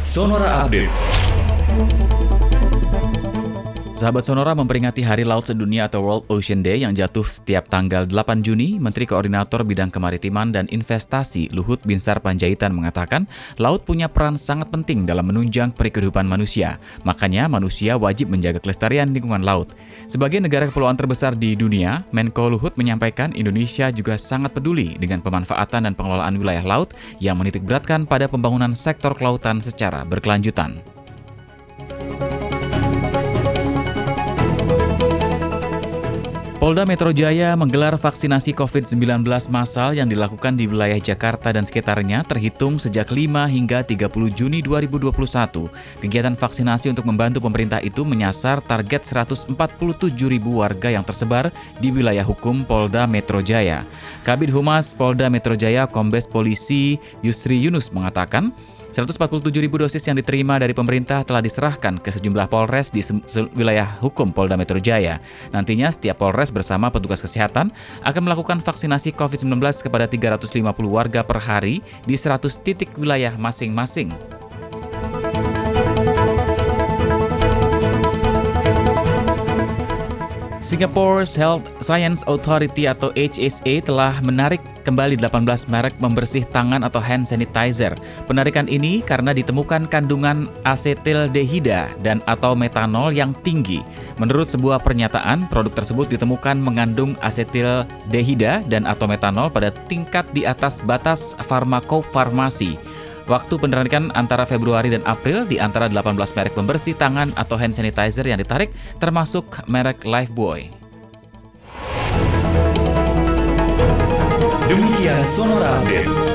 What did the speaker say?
Sonora Update. Sahabat Sonora memperingati Hari Laut Sedunia atau World Ocean Day yang jatuh setiap tanggal 8 Juni, Menteri Koordinator Bidang Kemaritiman dan Investasi Luhut Binsar Panjaitan mengatakan, laut punya peran sangat penting dalam menunjang perikehidupan manusia. Makanya manusia wajib menjaga kelestarian lingkungan laut. Sebagai negara kepulauan terbesar di dunia, Menko Luhut menyampaikan Indonesia juga sangat peduli dengan pemanfaatan dan pengelolaan wilayah laut yang menitik beratkan pada pembangunan sektor kelautan secara berkelanjutan. Polda Metro Jaya menggelar vaksinasi COVID-19 massal yang dilakukan di wilayah Jakarta dan sekitarnya terhitung sejak 5 hingga 30 Juni 2021. Kegiatan vaksinasi untuk membantu pemerintah itu menyasar target 147 ribu warga yang tersebar di wilayah hukum Polda Metro Jaya. Kabid Humas Polda Metro Jaya Kombes Polisi Yusri Yunus mengatakan, 147 ribu dosis yang diterima dari pemerintah telah diserahkan ke sejumlah Polres di wilayah hukum Polda Metro Jaya. Nantinya setiap Polres bersama petugas kesehatan akan melakukan vaksinasi COVID-19 kepada 350 warga per hari di 100 titik wilayah masing-masing. Singapore's Health Science Authority atau HSA telah menarik kembali 18 merek membersih tangan atau hand sanitizer. Penarikan ini karena ditemukan kandungan asetildehida dan atau metanol yang tinggi. Menurut sebuah pernyataan, produk tersebut ditemukan mengandung asetildehida dan atau metanol pada tingkat di atas batas farmakofarmasi. Waktu penerikan antara Februari dan April di antara 18 merek pembersih tangan atau hand sanitizer yang ditarik termasuk merek Lifebuoy. Demikian Sonora Update.